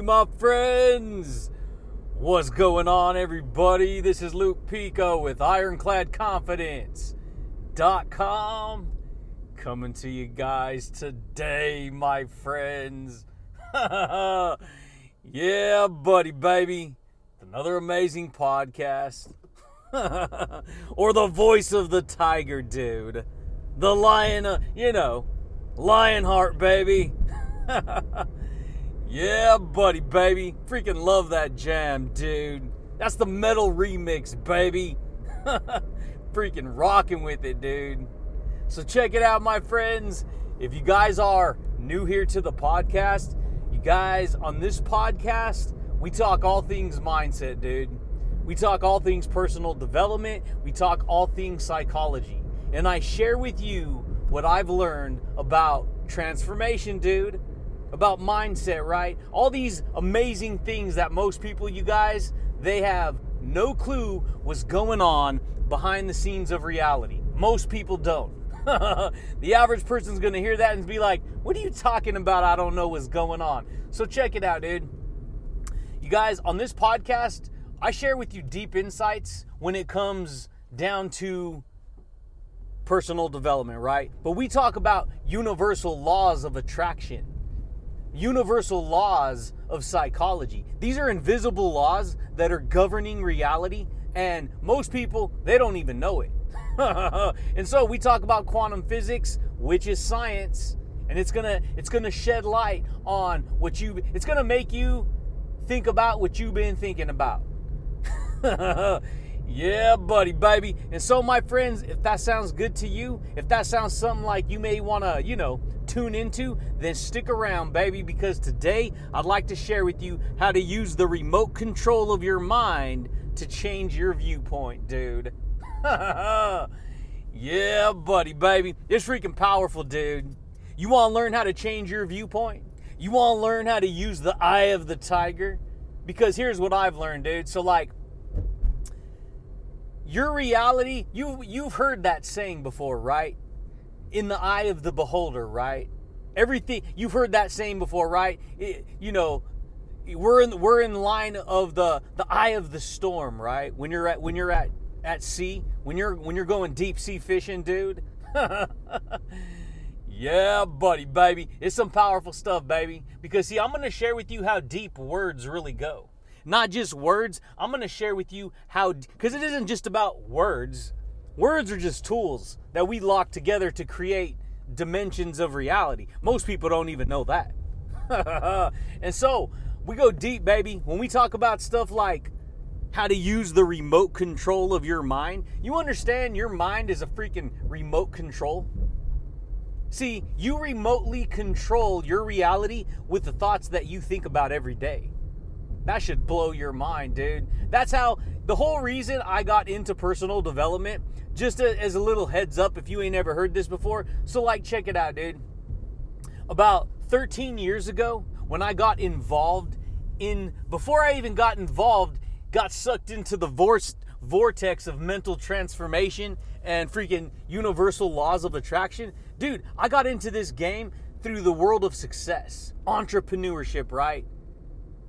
my friends. What's going on, everybody? This is Luke Pico with IroncladConfidence.com coming to you guys today, my friends. yeah, buddy, baby. Another amazing podcast. or the voice of the tiger, dude. The lion, uh, you know, Lionheart, baby. Yeah, buddy, baby. Freaking love that jam, dude. That's the metal remix, baby. Freaking rocking with it, dude. So check it out, my friends. If you guys are new here to the podcast, you guys on this podcast, we talk all things mindset, dude. We talk all things personal development. We talk all things psychology. And I share with you what I've learned about transformation, dude about mindset, right? All these amazing things that most people, you guys, they have no clue what's going on behind the scenes of reality. Most people don't. the average person's gonna hear that and be like, What are you talking about? I don't know what's going on. So check it out, dude. You guys, on this podcast, I share with you deep insights when it comes down to personal development, right? But we talk about universal laws of attraction universal laws of psychology. These are invisible laws that are governing reality, and most people, they don't even know it. and so we talk about quantum physics, which is science, and it's gonna it's gonna shed light on what you it's gonna make you think about what you've been thinking about. yeah, buddy, baby. And so, my friends, if that sounds good to you, if that sounds something like you may wanna, you know, tune into, then stick around, baby, because today I'd like to share with you how to use the remote control of your mind to change your viewpoint, dude. yeah, buddy, baby. It's freaking powerful, dude. You want to learn how to change your viewpoint? You want to learn how to use the eye of the tiger? Because here's what I've learned, dude. So, like, your reality, you you've heard that saying before, right? in the eye of the beholder, right? Everything you've heard that saying before, right? It, you know, we're in we're in line of the the eye of the storm, right? When you're at when you're at at sea, when you're when you're going deep sea fishing, dude. yeah, buddy, baby. It's some powerful stuff, baby. Because see, I'm going to share with you how deep words really go. Not just words. I'm going to share with you how cuz it isn't just about words. Words are just tools that we lock together to create dimensions of reality. Most people don't even know that. and so we go deep, baby. When we talk about stuff like how to use the remote control of your mind, you understand your mind is a freaking remote control? See, you remotely control your reality with the thoughts that you think about every day. That should blow your mind, dude. That's how the whole reason I got into personal development just as a little heads up if you ain't ever heard this before. So, like, check it out, dude. About 13 years ago, when I got involved in, before I even got involved, got sucked into the vortex of mental transformation and freaking universal laws of attraction. Dude, I got into this game through the world of success, entrepreneurship, right?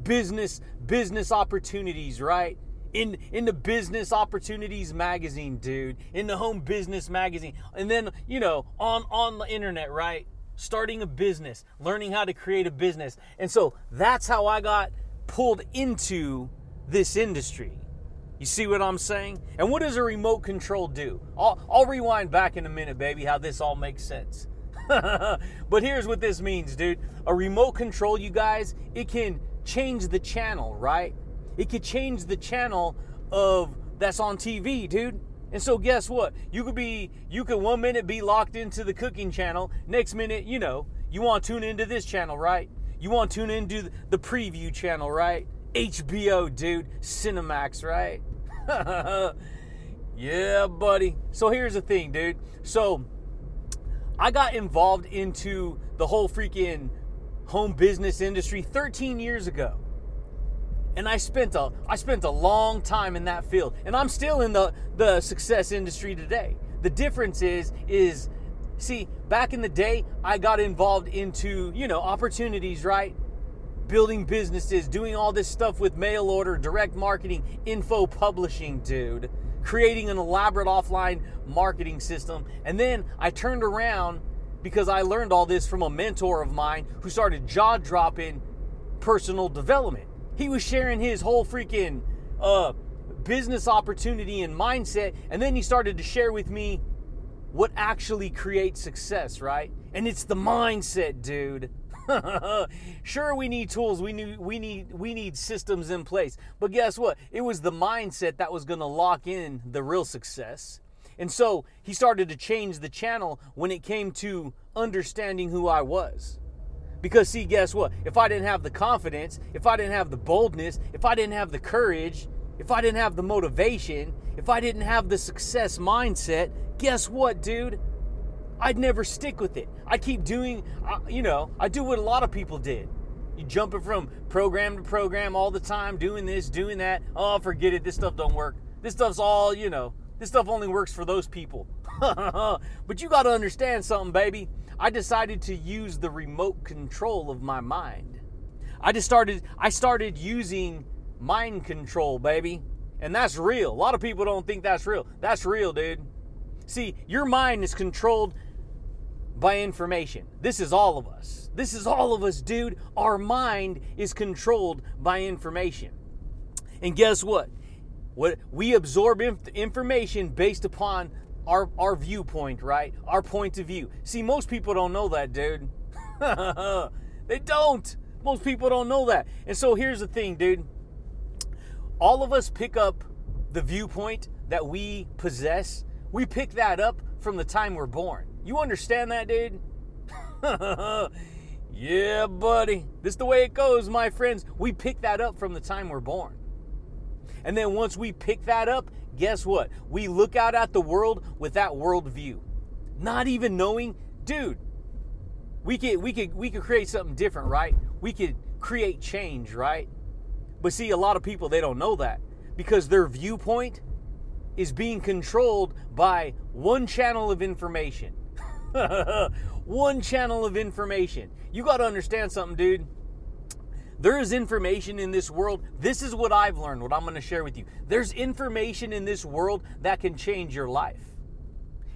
Business, business opportunities, right? in in the business opportunities magazine dude. In the home business magazine. And then you know on on the internet right? Starting a business learning how to create a business. And so that's how i got pulled into this industry. You see what i'm saying? And what does a remote control do? I'll, I'll rewind back in a minute baby how this all makes sense. But here's what this means dude. A remote control you guys it can change the channel right it could change the channel of that's on TV, dude. And so guess what? You could be you could one minute be locked into the cooking channel, next minute, you know, you want to tune into this channel, right? You want to tune into the preview channel, right? HBO, dude, Cinemax, right? yeah, buddy. So here's the thing, dude. So I got involved into the whole freaking home business industry 13 years ago. And I spent a I spent a long time in that field, and I'm still in the the success industry today. The difference is is see back in the day I got involved into you know opportunities right, building businesses, doing all this stuff with mail order, direct marketing, info publishing, dude, creating an elaborate offline marketing system, and then I turned around because I learned all this from a mentor of mine who started jaw dropping personal development he was sharing his whole freaking uh, business opportunity and mindset, and then he started to share with me what actually creates success, right? And it's the mindset, dude. sure we need tools, we need we need we need systems in place. But guess what? It was the mindset that was going to lock in the real success. And so he started to change the channel when it came to understanding who I was. Because, see, guess what? If I didn't have the confidence, if I didn't have the boldness, if I didn't have the courage, if I didn't have the motivation, if I didn't have the success mindset, guess what, dude? I'd never stick with it. I keep doing, you know, I do what a lot of people did. You jumping from program to program all the time, doing this, doing that. Oh, forget it. This stuff don't work. This stuff's all, you know, this stuff only works for those people. but you got to understand something, baby. I decided to use the remote control of my mind. I just started I started using mind control, baby. And that's real. A lot of people don't think that's real. That's real, dude. See, your mind is controlled by information. This is all of us. This is all of us, dude. Our mind is controlled by information. And guess what? What we absorb inf- information based upon our our viewpoint, right? Our point of view. See, most people don't know that, dude. they don't. Most people don't know that. And so here's the thing, dude. All of us pick up the viewpoint that we possess. We pick that up from the time we're born. You understand that, dude? yeah, buddy. This is the way it goes, my friends. We pick that up from the time we're born. And then once we pick that up, guess what? We look out at the world with that worldview. Not even knowing, dude, we could we could we could create something different, right? We could create change, right? But see, a lot of people they don't know that because their viewpoint is being controlled by one channel of information. one channel of information. You got to understand something, dude. There is information in this world. This is what I've learned, what I'm going to share with you. There's information in this world that can change your life.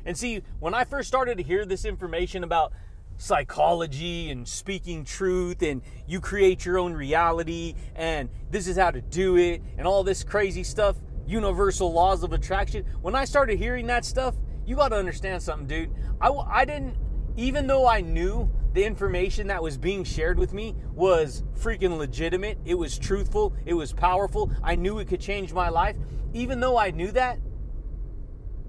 And see, when I first started to hear this information about psychology and speaking truth and you create your own reality and this is how to do it and all this crazy stuff, universal laws of attraction, when I started hearing that stuff, you got to understand something, dude. I, I didn't, even though I knew the information that was being shared with me was freaking legitimate. It was truthful. It was powerful. I knew it could change my life. Even though I knew that,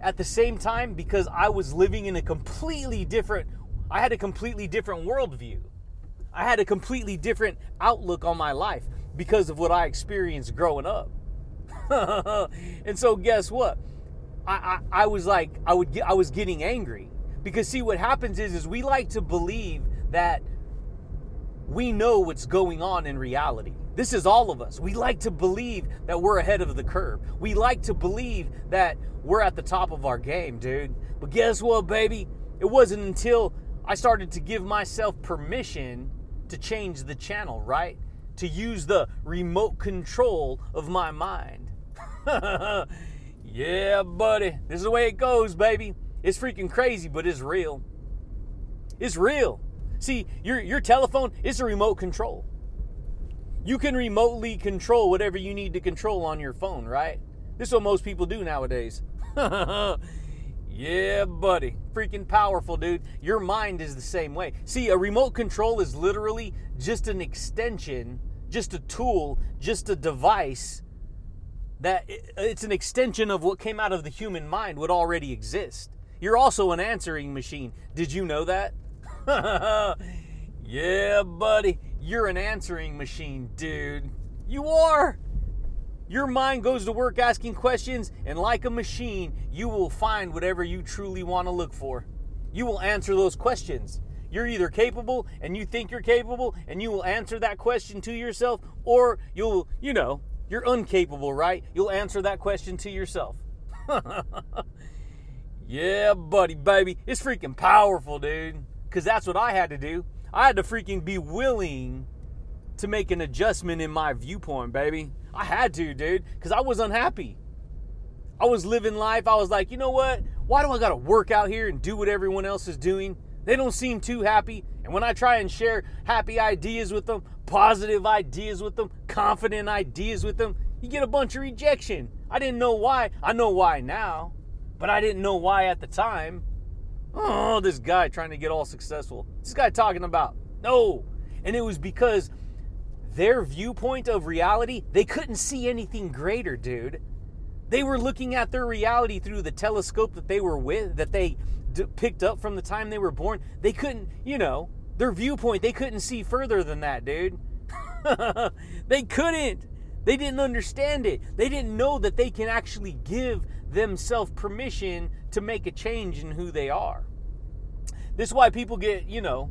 at the same time, because I was living in a completely different, I had a completely different worldview. I had a completely different outlook on my life because of what I experienced growing up. and so, guess what? I, I, I was like, I would get, I was getting angry because see, what happens is, is we like to believe that we know what's going on in reality. This is all of us. We like to believe that we're ahead of the curve. We like to believe that we're at the top of our game, dude. But guess what, baby? It wasn't until I started to give myself permission to change the channel, right? To use the remote control of my mind. yeah, buddy. This is the way it goes, baby. It's freaking crazy, but it's real. It's real. See, your your telephone is a remote control. You can remotely control whatever you need to control on your phone, right? This is what most people do nowadays. yeah, buddy. Freaking powerful, dude. Your mind is the same way. See, a remote control is literally just an extension, just a tool, just a device that it's an extension of what came out of the human mind would already exist. You're also an answering machine. Did you know that? yeah, buddy. You're an answering machine, dude. You are. Your mind goes to work asking questions, and like a machine, you will find whatever you truly want to look for. You will answer those questions. You're either capable and you think you're capable, and you will answer that question to yourself, or you'll, you know, you're incapable, right? You'll answer that question to yourself. yeah, buddy, baby. It's freaking powerful, dude because that's what I had to do. I had to freaking be willing to make an adjustment in my viewpoint, baby. I had to, dude, because I was unhappy. I was living life. I was like, you know what? Why do I got to work out here and do what everyone else is doing? They don't seem too happy. And when I try and share happy ideas with them, positive ideas with them, confident ideas with them, you get a bunch of rejection. I didn't know why. I know why now, but I didn't know why at the time. Oh, this guy trying to get all successful. This guy talking about. No. And it was because their viewpoint of reality, they couldn't see anything greater, dude. They were looking at their reality through the telescope that they were with, that they d- picked up from the time they were born. They couldn't, you know, their viewpoint, they couldn't see further than that, dude. they couldn't. They didn't understand it. They didn't know that they can actually give themselves permission to make a change in who they are. This is why people get, you know,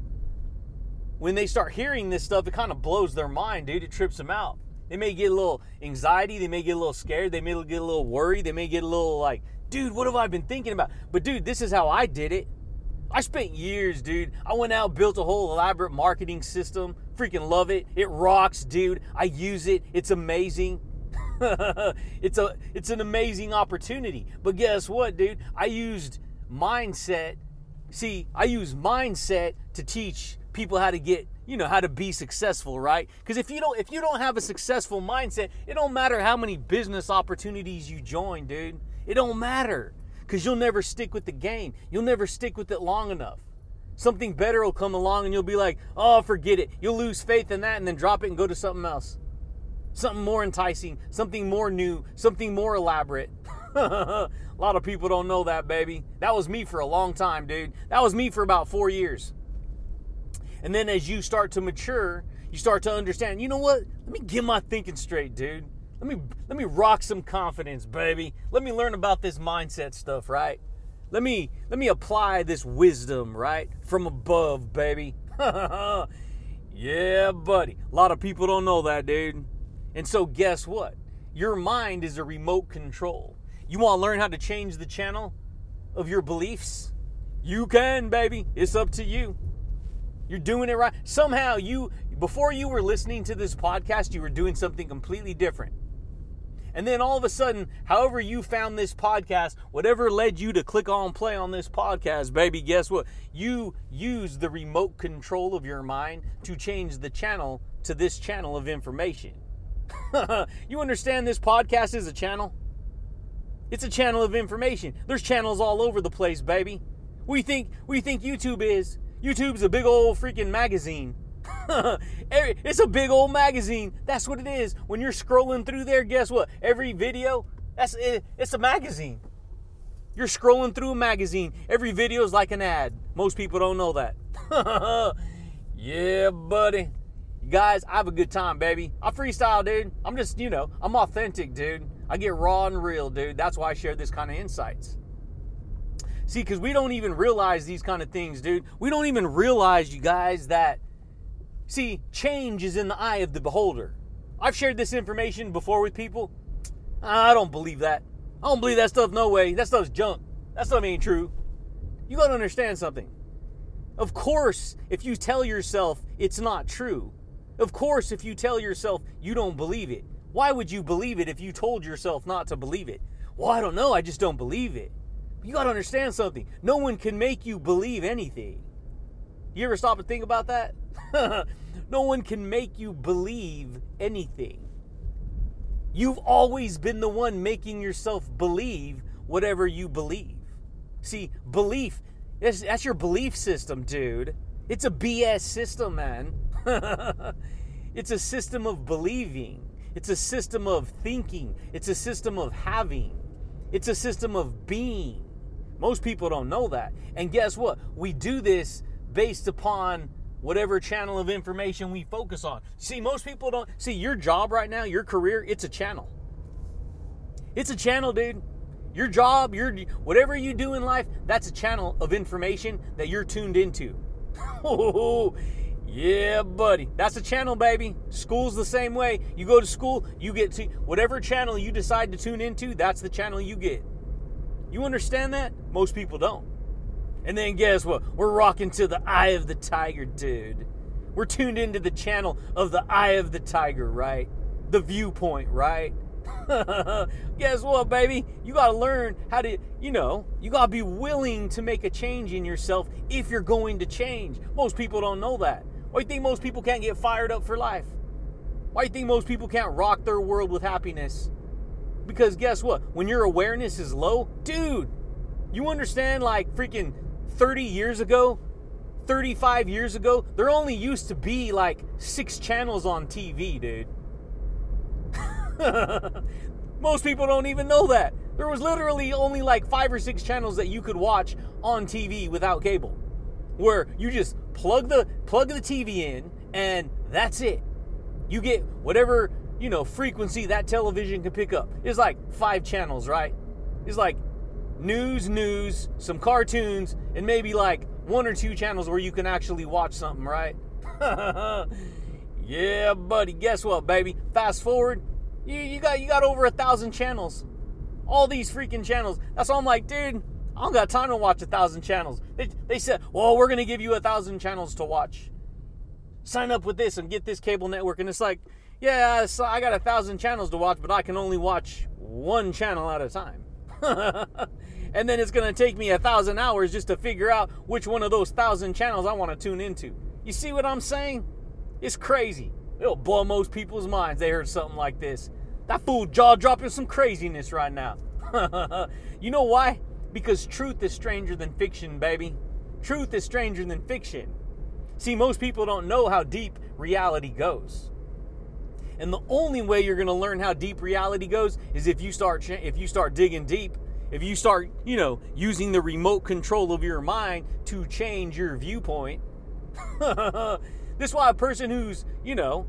when they start hearing this stuff, it kind of blows their mind, dude. It trips them out. They may get a little anxiety, they may get a little scared, they may get a little worried, they may get a little like, dude, what have I been thinking about? But dude, this is how I did it. I spent years, dude. I went out, built a whole elaborate marketing system. Freaking love it. It rocks, dude. I use it. It's amazing. it's a it's an amazing opportunity. But guess what, dude? I used mindset. See, I use mindset to teach people how to get, you know, how to be successful, right? Because if you don't if you don't have a successful mindset, it don't matter how many business opportunities you join, dude. It don't matter because you'll never stick with the game. You'll never stick with it long enough. Something better will come along and you'll be like, oh, forget it. You'll lose faith in that and then drop it and go to something else. Something more enticing, something more new, something more elaborate. a lot of people don't know that, baby. That was me for a long time, dude. That was me for about four years. And then as you start to mature, you start to understand, you know what? Let me get my thinking straight, dude. Let me let me rock some confidence, baby. Let me learn about this mindset stuff, right? Let me let me apply this wisdom, right? From above, baby. yeah, buddy. A lot of people don't know that, dude. And so guess what? Your mind is a remote control. You want to learn how to change the channel of your beliefs? You can, baby. It's up to you. You're doing it right. Somehow you before you were listening to this podcast, you were doing something completely different. And then all of a sudden, however you found this podcast, whatever led you to click on play on this podcast, baby, guess what? You use the remote control of your mind to change the channel to this channel of information. you understand this podcast is a channel? It's a channel of information. There's channels all over the place, baby. We think we think YouTube is. YouTube's a big old freaking magazine it's a big old magazine. That's what it is. When you're scrolling through there, guess what? Every video, that's it, it's a magazine. You're scrolling through a magazine. Every video is like an ad. Most people don't know that. yeah, buddy. Guys, I have a good time, baby. I freestyle, dude. I'm just, you know, I'm authentic, dude. I get raw and real, dude. That's why I share this kind of insights. See, because we don't even realize these kind of things, dude. We don't even realize, you guys, that See, change is in the eye of the beholder. I've shared this information before with people. I don't believe that. I don't believe that stuff, no way. That stuff's junk. That stuff ain't true. You gotta understand something. Of course, if you tell yourself it's not true, of course, if you tell yourself you don't believe it, why would you believe it if you told yourself not to believe it? Well, I don't know, I just don't believe it. You gotta understand something. No one can make you believe anything. You ever stop and think about that? no one can make you believe anything. You've always been the one making yourself believe whatever you believe. See, belief, that's, that's your belief system, dude. It's a BS system, man. it's a system of believing, it's a system of thinking, it's a system of having, it's a system of being. Most people don't know that. And guess what? We do this based upon whatever channel of information we focus on. See, most people don't see your job right now, your career, it's a channel. It's a channel, dude. Your job, your whatever you do in life, that's a channel of information that you're tuned into. Oh, Yeah, buddy. That's a channel, baby. School's the same way. You go to school, you get to whatever channel you decide to tune into, that's the channel you get. You understand that? Most people don't. And then guess what? We're rocking to the eye of the tiger, dude. We're tuned into the channel of the eye of the tiger, right? The viewpoint, right? guess what, baby? You got to learn how to, you know, you got to be willing to make a change in yourself if you're going to change. Most people don't know that. Why do you think most people can't get fired up for life? Why do you think most people can't rock their world with happiness? Because guess what? When your awareness is low, dude, you understand like freaking 30 years ago, 35 years ago, there only used to be like six channels on TV, dude. Most people don't even know that. There was literally only like five or six channels that you could watch on TV without cable. Where you just plug the plug the TV in and that's it. You get whatever, you know, frequency that television can pick up. It's like five channels, right? It's like news, news, some cartoons, and maybe like one or two channels where you can actually watch something, right? yeah, buddy. Guess what, baby? Fast forward, you, you got you got over a thousand channels. All these freaking channels. That's all I'm like, dude, I don't got time to watch a thousand channels. They, they said, well, we're gonna give you a thousand channels to watch. Sign up with this and get this cable network. And it's like, yeah, so I got a thousand channels to watch, but I can only watch one channel at a time. and then it's gonna take me a thousand hours just to figure out which one of those thousand channels I want to tune into. You see what I'm saying? It's crazy. It'll blow most people's minds. They heard something like this. That fool jaw dropping some craziness right now. you know why? Because truth is stranger than fiction, baby. Truth is stranger than fiction. See, most people don't know how deep reality goes. And the only way you're going to learn how deep reality goes is if you start if you start digging deep if you start, you know, using the remote control of your mind to change your viewpoint, this is why a person who's, you know,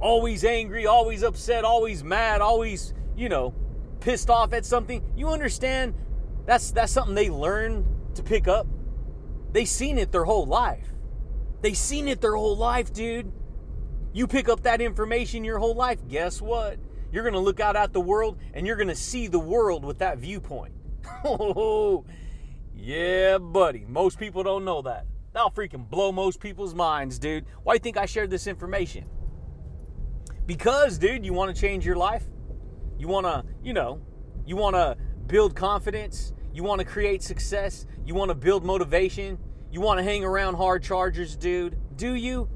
always angry, always upset, always mad, always, you know, pissed off at something, you understand that's that's something they learn to pick up. They seen it their whole life. They seen it their whole life, dude. You pick up that information your whole life, guess what? You're going to look out at the world and you're going to see the world with that viewpoint. Oh, yeah, buddy. Most people don't know that. That'll freaking blow most people's minds, dude. Why do you think I shared this information? Because, dude, you want to change your life? You want to, you know, you want to build confidence? You want to create success? You want to build motivation? You want to hang around hard chargers, dude? Do you?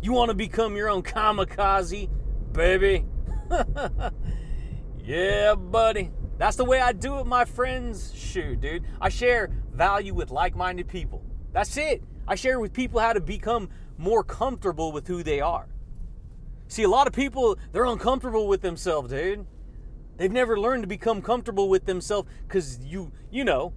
You want to become your own kamikaze, baby? yeah, buddy. That's the way I do it, my friends. Shoot, dude. I share value with like minded people. That's it. I share with people how to become more comfortable with who they are. See, a lot of people, they're uncomfortable with themselves, dude. They've never learned to become comfortable with themselves because you, you know,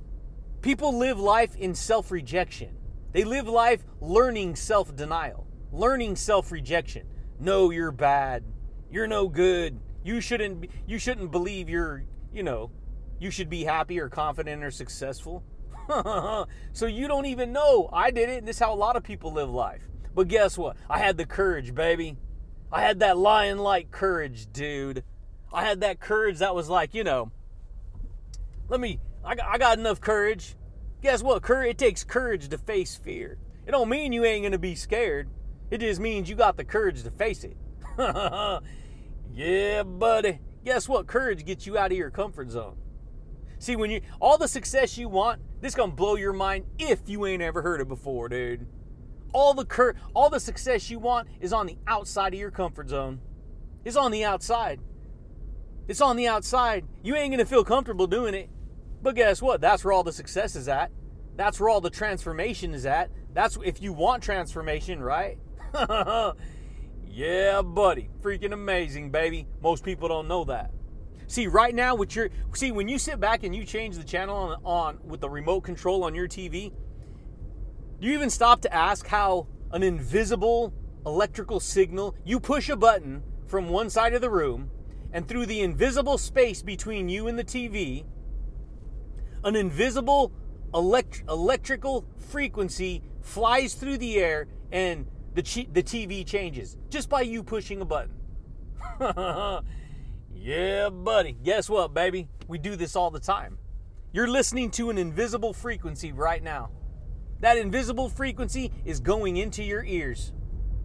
people live life in self rejection. They live life learning self denial, learning self rejection. No, you're bad you're no good. You shouldn't you shouldn't believe you're, you know, you should be happy or confident or successful. so you don't even know. I did it, and this is how a lot of people live life. But guess what? I had the courage, baby. I had that lion like courage, dude. I had that courage that was like, you know, let me, I got, I got enough courage. Guess what? Courage, it takes courage to face fear. It don't mean you ain't gonna be scared. It just means you got the courage to face it. Yeah, buddy. Guess what? Courage gets you out of your comfort zone. See, when you all the success you want, this gonna blow your mind if you ain't ever heard it before, dude. All the cur- all the success you want is on the outside of your comfort zone. It's on the outside. It's on the outside. You ain't gonna feel comfortable doing it. But guess what? That's where all the success is at. That's where all the transformation is at. That's if you want transformation, right? Yeah, buddy. Freaking amazing, baby. Most people don't know that. See, right now with your see when you sit back and you change the channel on, on with the remote control on your TV, do you even stop to ask how an invisible electrical signal, you push a button from one side of the room and through the invisible space between you and the TV, an invisible elect- electrical frequency flies through the air and the, the TV changes just by you pushing a button. yeah, buddy. Guess what, baby? We do this all the time. You're listening to an invisible frequency right now. That invisible frequency is going into your ears.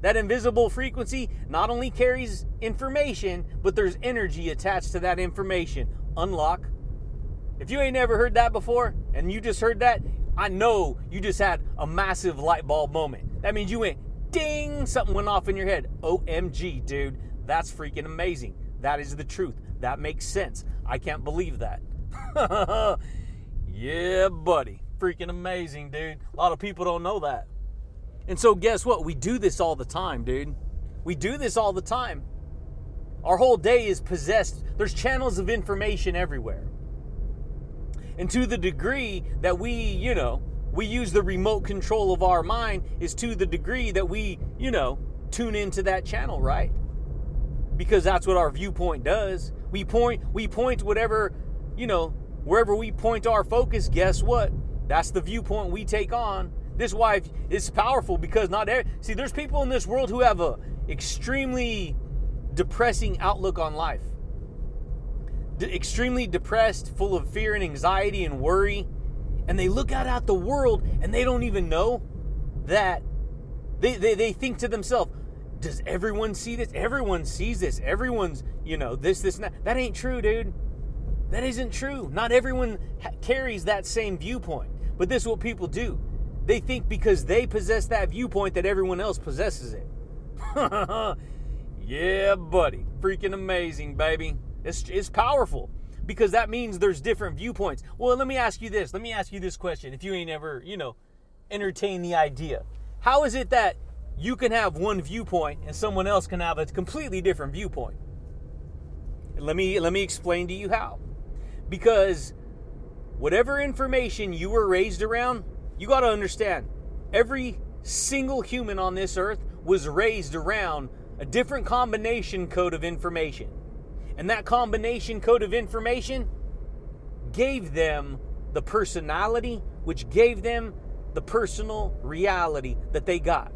That invisible frequency not only carries information, but there's energy attached to that information. Unlock. If you ain't never heard that before and you just heard that, I know you just had a massive light bulb moment. That means you went, ding, something went off in your head. OMG, dude, that's freaking amazing. That is the truth. That makes sense. I can't believe that. yeah, buddy. Freaking amazing, dude. A lot of people don't know that. And so, guess what? We do this all the time, dude. We do this all the time. Our whole day is possessed. There's channels of information everywhere. And to the degree that we, you know, we use the remote control of our mind is to the degree that we, you know, tune into that channel, right? Because that's what our viewpoint does. We point we point whatever, you know, wherever we point our focus, guess what? That's the viewpoint we take on. This wife is powerful because not every, see there's people in this world who have a extremely depressing outlook on life. Extremely depressed, full of fear and anxiety and worry, and they look out at the world and they don't even know that they, they, they think to themselves, does everyone see this? Everyone sees this. Everyone's, you know, this, this, and that. That ain't true, dude. That isn't true. Not everyone ha- carries that same viewpoint. But this is what people do. They think because they possess that viewpoint that everyone else possesses it. yeah, buddy. Freaking amazing, baby. It's, it's powerful because that means there's different viewpoints. Well, let me ask you this. Let me ask you this question. If you ain't ever, you know, entertained the idea, how is it that you can have one viewpoint and someone else can have a completely different viewpoint? Let me let me explain to you how. Because whatever information you were raised around, you got to understand every single human on this earth was raised around a different combination code of information. And that combination code of information gave them the personality, which gave them the personal reality that they got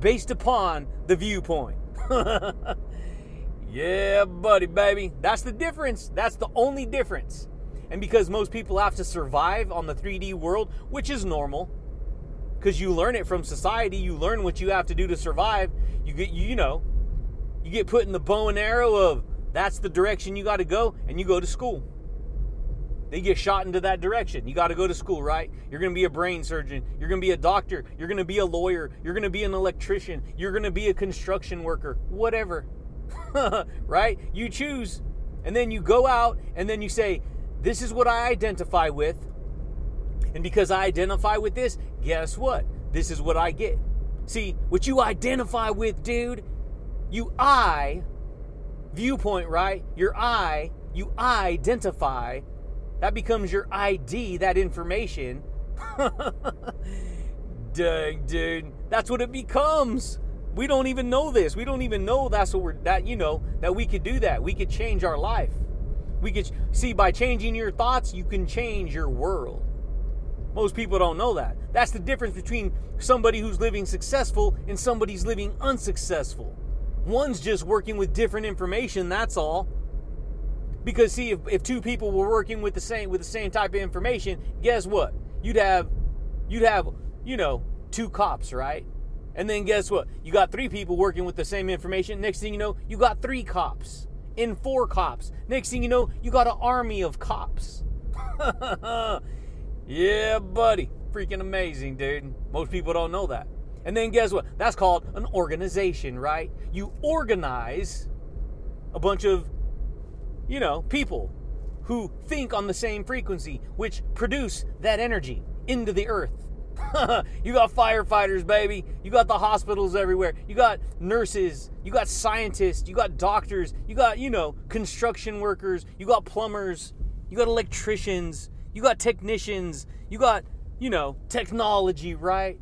based upon the viewpoint. yeah, buddy, baby. That's the difference. That's the only difference. And because most people have to survive on the 3D world, which is normal, because you learn it from society, you learn what you have to do to survive. You get, you know, you get put in the bow and arrow of that's the direction you got to go, and you go to school. They get shot into that direction. You got to go to school, right? You're going to be a brain surgeon. You're going to be a doctor. You're going to be a lawyer. You're going to be an electrician. You're going to be a construction worker. Whatever. right? You choose. And then you go out and then you say, This is what I identify with. And because I identify with this, guess what? This is what I get. See, what you identify with, dude, you I viewpoint, right? Your I, you identify. That becomes your ID, that information. Dang, dude. That's what it becomes. We don't even know this. We don't even know that's what we're that you know that we could do that. We could change our life. We could see by changing your thoughts, you can change your world. Most people don't know that. That's the difference between somebody who's living successful and somebody's living unsuccessful. One's just working with different information, that's all. Because see, if, if two people were working with the same with the same type of information, guess what? You'd have you'd have, you know, two cops, right? And then guess what? You got three people working with the same information. Next thing you know, you got three cops in four cops. Next thing you know, you got an army of cops. yeah, buddy. Freaking amazing, dude. Most people don't know that. And then guess what? That's called an organization, right? You organize a bunch of, you know, people who think on the same frequency, which produce that energy into the earth. you got firefighters, baby. You got the hospitals everywhere. You got nurses. You got scientists. You got doctors. You got, you know, construction workers. You got plumbers. You got electricians. You got technicians. You got, you know, technology, right?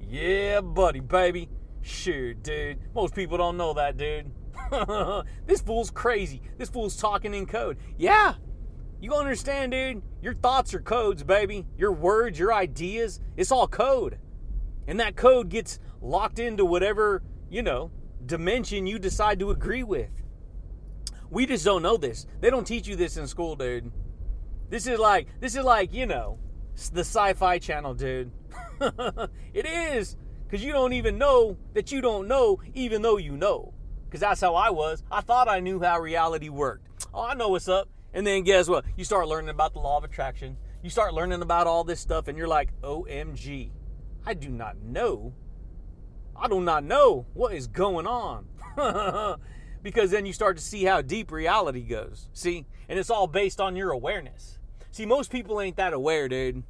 Yeah, buddy, baby. Shoot, dude. Most people don't know that, dude. this fool's crazy. This fool's talking in code. Yeah, you understand, dude? Your thoughts are codes, baby. Your words, your ideas, it's all code. And that code gets locked into whatever, you know, dimension you decide to agree with. We just don't know this. They don't teach you this in school, dude. This is like, this is like, you know, the sci fi channel, dude. it is. Because you don't even know that you don't know, even though you know. Because that's how I was. I thought I knew how reality worked. Oh, I know what's up. And then guess what? You start learning about the law of attraction. You start learning about all this stuff, and you're like, OMG, I do not know. I do not know what is going on. because then you start to see how deep reality goes. See? And it's all based on your awareness. See, most people ain't that aware, dude.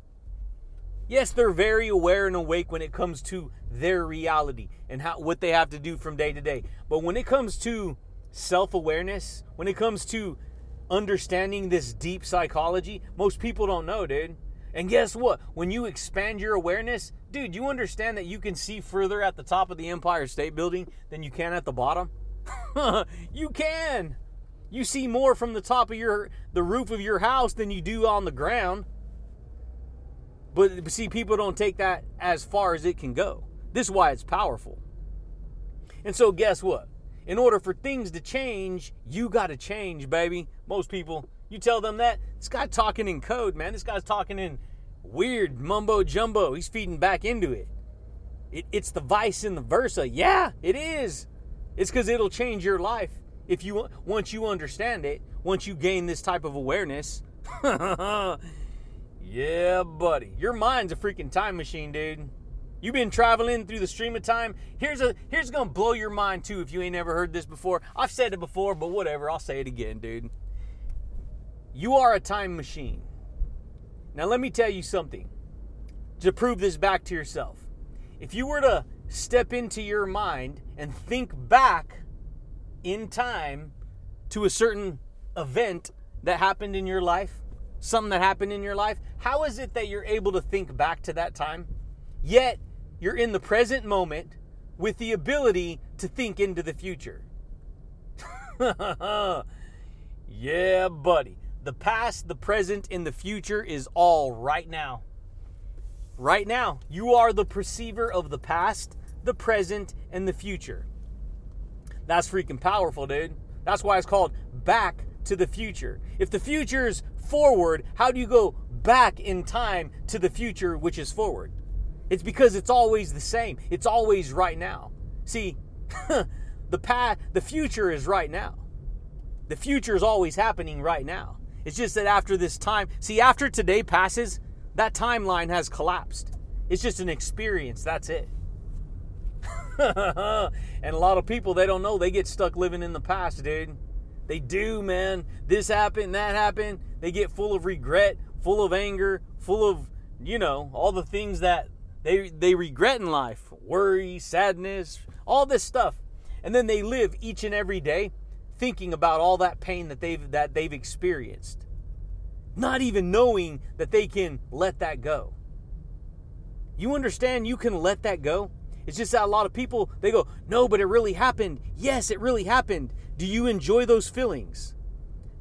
Yes, they're very aware and awake when it comes to their reality and how what they have to do from day to day. But when it comes to self-awareness, when it comes to understanding this deep psychology, most people don't know, dude. And guess what? When you expand your awareness, dude, you understand that you can see further at the top of the Empire State Building than you can at the bottom? you can. You see more from the top of your the roof of your house than you do on the ground. But see, people don't take that as far as it can go. This is why it's powerful. And so, guess what? In order for things to change, you got to change, baby. Most people, you tell them that, this guy talking in code, man. This guy's talking in weird mumbo jumbo. He's feeding back into it. it it's the vice and the versa. Yeah, it is. It's because it'll change your life if you once you understand it, once you gain this type of awareness. Yeah, buddy. Your mind's a freaking time machine, dude. You've been traveling through the stream of time. Here's a here's gonna blow your mind too if you ain't ever heard this before. I've said it before, but whatever, I'll say it again, dude. You are a time machine. Now let me tell you something to prove this back to yourself. If you were to step into your mind and think back in time to a certain event that happened in your life, something that happened in your life, how is it that you're able to think back to that time? Yet you're in the present moment with the ability to think into the future. yeah, buddy. The past, the present, and the future is all right now. Right now. You are the perceiver of the past, the present, and the future. That's freaking powerful, dude. That's why it's called back to the future. If the future's forward, how do you go back in time to the future, which is forward? It's because it's always the same. It's always right now. See, the past, the future is right now. The future is always happening right now. It's just that after this time, see, after today passes, that timeline has collapsed. It's just an experience. That's it. and a lot of people, they don't know. They get stuck living in the past, dude. They do, man. This happened, that happened. They get full of regret, full of anger, full of, you know, all the things that they they regret in life. Worry, sadness, all this stuff. And then they live each and every day thinking about all that pain that they've that they've experienced. Not even knowing that they can let that go. You understand you can let that go? It's just that a lot of people they go, "No, but it really happened." Yes, it really happened. Do you enjoy those feelings?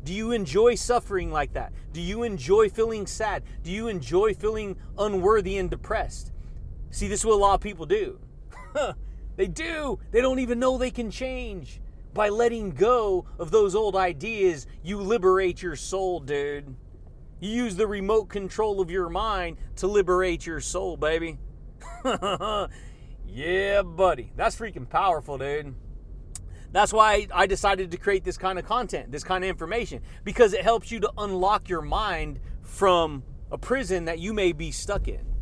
Do you enjoy suffering like that? Do you enjoy feeling sad? Do you enjoy feeling unworthy and depressed? See, this is what a lot of people do. they do. They don't even know they can change. By letting go of those old ideas, you liberate your soul, dude. You use the remote control of your mind to liberate your soul, baby. yeah, buddy. That's freaking powerful, dude. That's why I decided to create this kind of content, this kind of information, because it helps you to unlock your mind from a prison that you may be stuck in.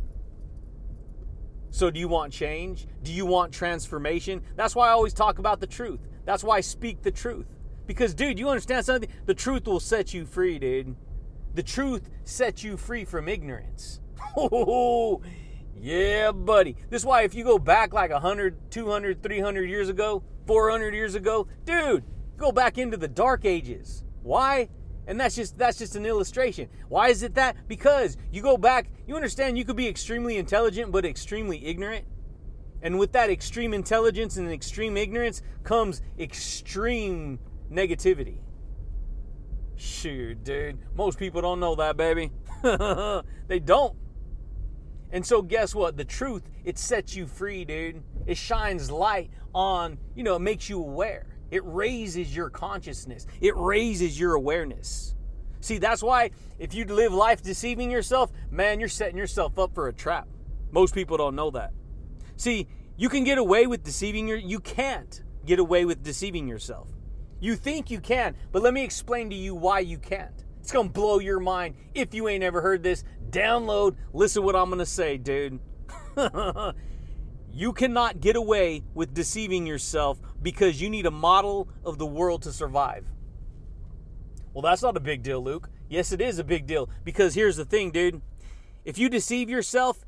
So, do you want change? Do you want transformation? That's why I always talk about the truth. That's why I speak the truth. Because, dude, you understand something? The truth will set you free, dude. The truth sets you free from ignorance. Oh, yeah, buddy. This is why if you go back like 100, 200, 300 years ago, 400 years ago, dude, go back into the dark ages. Why? And that's just that's just an illustration. Why is it that? Because you go back, you understand you could be extremely intelligent but extremely ignorant. And with that extreme intelligence and extreme ignorance comes extreme negativity. Shoot, dude. Most people don't know that, baby. they don't. And so guess what? The truth, it sets you free, dude. It shines light on, you know, it makes you aware. It raises your consciousness. It raises your awareness. See, that's why if you live life deceiving yourself, man, you're setting yourself up for a trap. Most people don't know that. See, you can get away with deceiving your you can't get away with deceiving yourself. You think you can, but let me explain to you why you can't. It's going to blow your mind if you ain't ever heard this. Download, listen what I'm going to say, dude. you cannot get away with deceiving yourself because you need a model of the world to survive. Well, that's not a big deal, Luke. Yes, it is a big deal because here's the thing, dude. If you deceive yourself,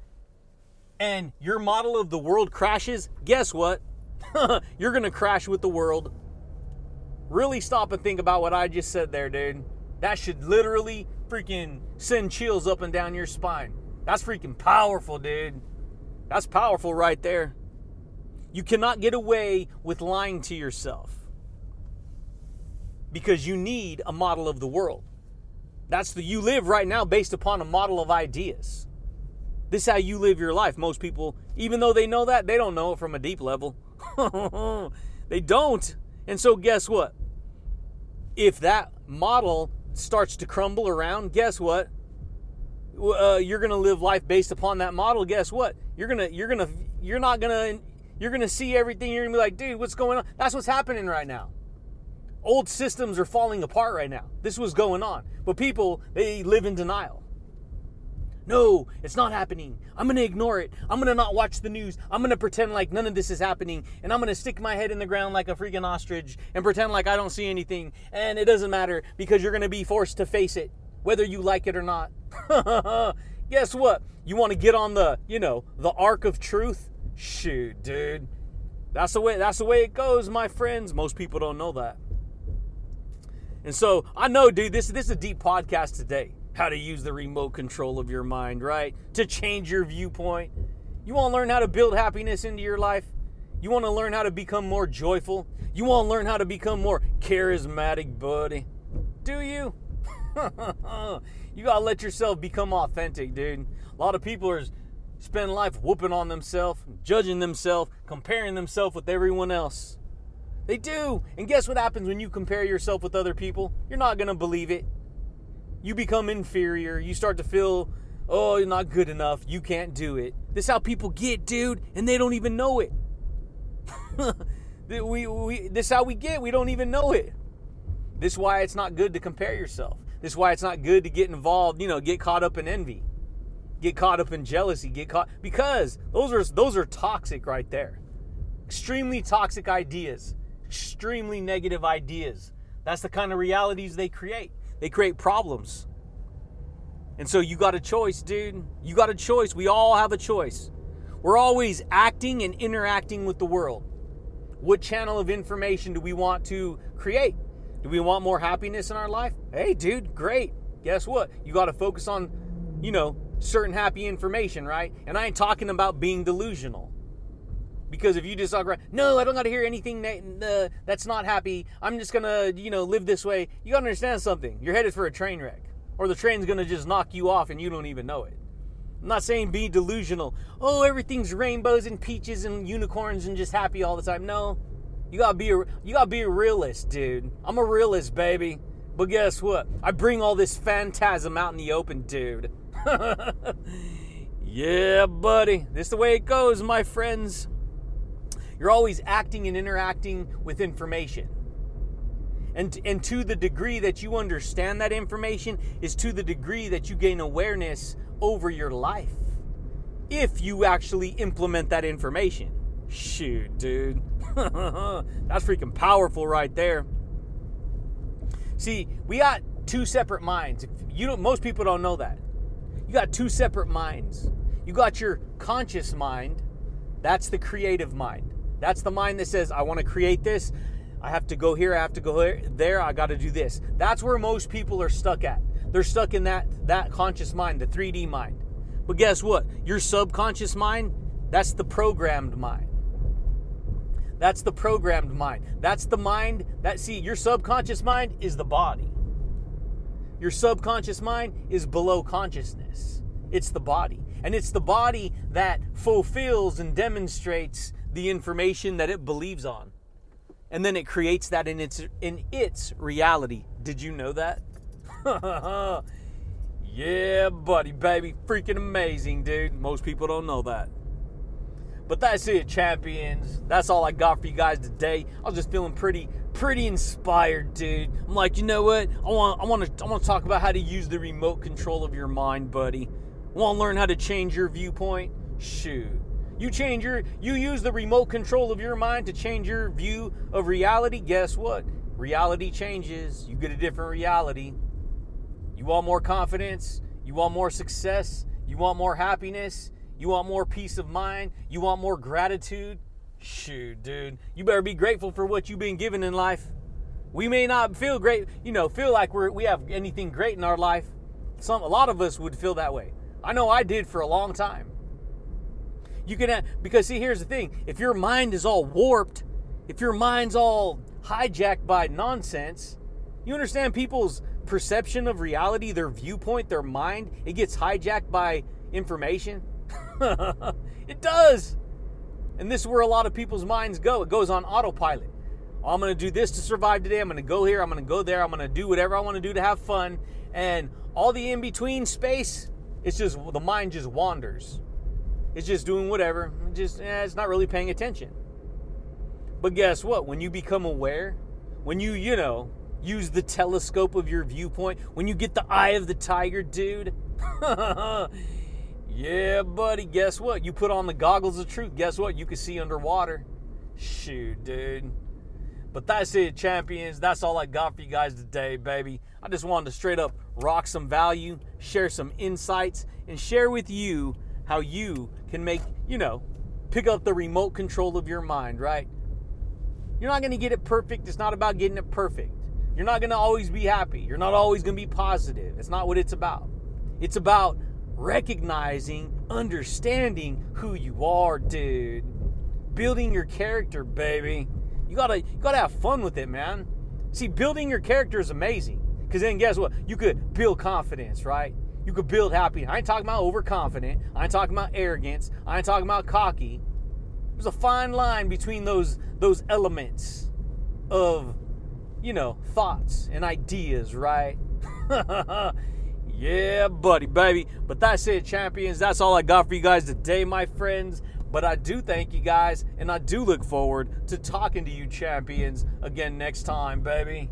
and your model of the world crashes, guess what? You're going to crash with the world. Really stop and think about what I just said there, dude. That should literally freaking send chills up and down your spine. That's freaking powerful, dude. That's powerful right there. You cannot get away with lying to yourself because you need a model of the world. That's the you live right now based upon a model of ideas. This is how you live your life. Most people, even though they know that, they don't know it from a deep level. they don't. And so, guess what? If that model starts to crumble around, guess what? Uh, you're gonna live life based upon that model. Guess what? You're gonna, you're gonna, you're not gonna, you're gonna see everything. You're gonna be like, dude, what's going on? That's what's happening right now. Old systems are falling apart right now. This was going on, but people they live in denial. No, it's not happening. I'm going to ignore it. I'm going to not watch the news. I'm going to pretend like none of this is happening. And I'm going to stick my head in the ground like a freaking ostrich and pretend like I don't see anything. And it doesn't matter because you're going to be forced to face it, whether you like it or not. Guess what? You want to get on the, you know, the ark of truth? Shoot, dude. That's the way that's the way it goes, my friends. Most people don't know that. And so, I know, dude, this this is a deep podcast today how to use the remote control of your mind, right? To change your viewpoint. You want to learn how to build happiness into your life? You want to learn how to become more joyful? You want to learn how to become more charismatic, buddy? Do you? you got to let yourself become authentic, dude. A lot of people are spend life whooping on themselves, judging themselves, comparing themselves with everyone else. They do. And guess what happens when you compare yourself with other people? You're not to believe it you become inferior. You start to feel, oh, you're not good enough. You can't do it. This is how people get, dude, and they don't even know it. we, we, this is how we get. We don't even know it. This is why it's not good to compare yourself. This is why it's not good to get involved, you know, get caught up in envy. Get caught up in jealousy, get caught because those are those are toxic right there. Extremely toxic ideas, extremely negative ideas. That's the kind of realities they create. They create problems. And so you got a choice, dude. You got a choice. We all have a choice. We're always acting and interacting with the world. What channel of information do we want to create? Do we want more happiness in our life? Hey, dude, great. Guess what? You got to focus on, you know, certain happy information, right? And I ain't talking about being delusional. Because if you just talk no, I don't got to hear anything that, uh, that's not happy. I'm just gonna, you know, live this way. You gotta understand something. You're headed for a train wreck, or the train's gonna just knock you off and you don't even know it. I'm not saying be delusional. Oh, everything's rainbows and peaches and unicorns and just happy all the time. No, you gotta be a you gotta be a realist, dude. I'm a realist, baby. But guess what? I bring all this phantasm out in the open, dude. yeah, buddy. This is the way it goes, my friends. You're always acting and interacting with information. And, and to the degree that you understand that information is to the degree that you gain awareness over your life. If you actually implement that information. Shoot, dude. That's freaking powerful right there. See, we got two separate minds. You don't, most people don't know that. You got two separate minds. You got your conscious mind, that's the creative mind. That's the mind that says, I want to create this. I have to go here. I have to go there. I got to do this. That's where most people are stuck at. They're stuck in that that conscious mind, the 3D mind. But guess what? Your subconscious mind, that's the programmed mind. That's the programmed mind. That's the mind that see your subconscious mind is the body. Your subconscious mind is below consciousness. It's the body. And it's the body that fulfills and demonstrates the information that it believes on. And then it creates that in its in its reality. Did you know that? yeah, buddy, baby. Freaking amazing, dude. Most people don't know that. But that's it, champions. That's all I got for you guys today. I was just feeling pretty, pretty inspired, dude. I'm like, you know what? I want, I want to, I want to talk about how to use the remote control of your mind, buddy. Want to learn how to change your viewpoint? Shoot. You change your you use the remote control of your mind to change your view of reality. Guess what? Reality changes. You get a different reality. You want more confidence, you want more success, you want more happiness, You want more peace of mind? You want more gratitude? Shoot, dude. You better be grateful for what you've been given in life. We may not feel great, you know, feel like we're we have anything great in our life. Some a lot of us would feel that way. I know I did for a long time. You can because see here's the thing, if your mind is all warped, if your mind's all hijacked by nonsense, you understand people's perception of reality, their viewpoint, their mind, it gets hijacked by information. it does. And this is where a lot of people's minds go. It goes on autopilot. I'm going to do this to survive today. I'm going to go here. I'm going to go there. I'm going to do whatever I want to do to have fun. And all the in between space, it's just the mind just wanders. It's just doing whatever. It just eh, it's not really paying attention. But guess what? When you become aware, when you, you know, use the telescope of your viewpoint, when you get the eye of the tiger, dude, Yeah, buddy, guess what? You put on the goggles of truth. Guess what? You can see underwater. Shoot, dude. But that's it, champions. That's all I got for you guys today, baby. I just wanted to straight up rock some value, share some insights, and share with you how you can make, you know, pick up the remote control of your mind, right? You're not going to get it perfect. It's not about getting it perfect. You're not going to always be happy. You're not always going to be positive. It's not what it's about. It's about recognizing, understanding who you are, dude. Building your character, baby. You gotta you gotta have fun with it, man. See, building your character is amazing. Cause then guess what? You could build confidence, right? You could build happiness. I ain't talking about overconfident. I ain't talking about arrogance. I ain't talking about cocky. There's a fine line between those those elements of, you know, thoughts and ideas, right? Yeah, buddy, baby. But that's it, champions. That's all I got for you guys today, my friends. But I do thank you guys, and I do look forward to talking to you, champions, again next time, baby.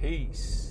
Peace.